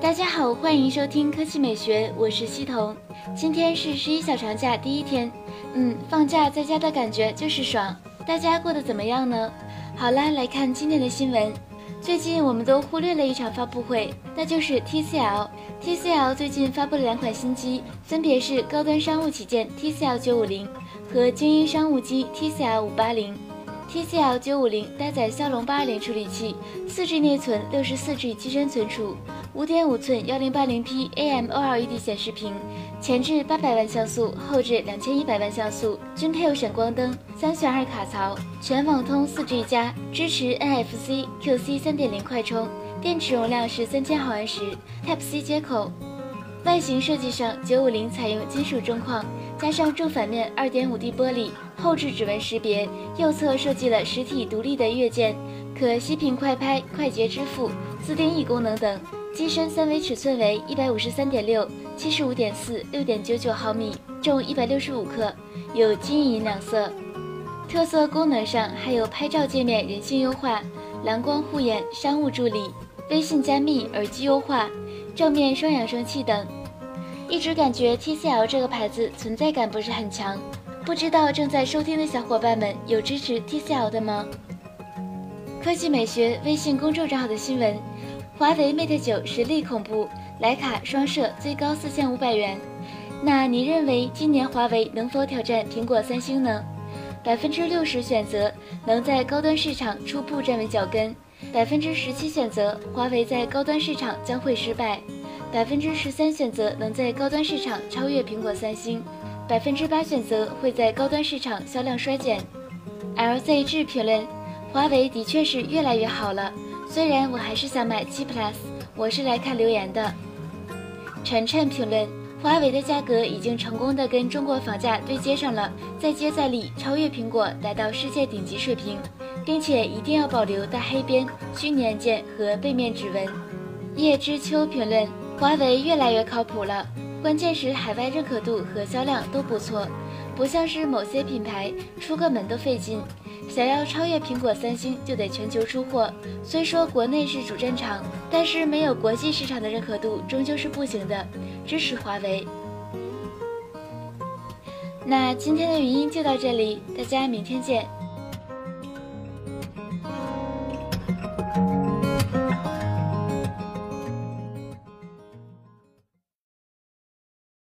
大家好，欢迎收听科技美学，我是西彤。今天是十一小长假第一天，嗯，放假在家的感觉就是爽。大家过得怎么样呢？好啦，来看今天的新闻。最近我们都忽略了一场发布会，那就是 TCL。TCL 最近发布了两款新机，分别是高端商务旗舰 TCL 九五零和精英商务机 TCL 五八零。TCL 九五零搭载骁龙八二零处理器，四 G 内存，六十四 G 机身存储，五点五寸幺零八零 P AMOLED 显示屏，前置八百万像素，后置两千一百万像素，均配有闪光灯，三选二卡槽，全网通四 G 加，支持 NFC、QC 三点零快充，电池容量是三千毫安时，Type C 接口。外形设计上，九五零采用金属中框，加上正反面二点五 D 玻璃，后置指纹识别，右侧设计了实体独立的月键，可息屏快拍、快捷支付、自定义功能等。机身三维尺寸为一百五十三点六、七十五点四、六点九九毫米，重一百六十五克，有金银两色。特色功能上还有拍照界面人性优化、蓝光护眼、商务助理、微信加密、耳机优化、正面双扬声器等。一直感觉 TCL 这个牌子存在感不是很强，不知道正在收听的小伙伴们有支持 TCL 的吗？科技美学微信公众账号的新闻：华为 Mate 九实力恐怖，徕卡双摄最高四千五百元。那你认为今年华为能否挑战苹果、三星呢？百分之六十选择能在高端市场初步站稳脚跟，百分之十七选择华为在高端市场将会失败。百分之十三选择能在高端市场超越苹果、三星，百分之八选择会在高端市场销量衰减。LZ 智评论：华为的确是越来越好了，虽然我还是想买七 Plus。我是来看留言的。晨晨评论：华为的价格已经成功的跟中国房价对接上了，再接再厉，超越苹果，达到世界顶级水平，并且一定要保留大黑边、虚拟按键和背面指纹。叶知秋评论。华为越来越靠谱了，关键是海外认可度和销量都不错，不像是某些品牌出个门都费劲。想要超越苹果、三星，就得全球出货。虽说国内是主战场，但是没有国际市场的认可度终究是不行的。支持华为。那今天的语音就到这里，大家明天见。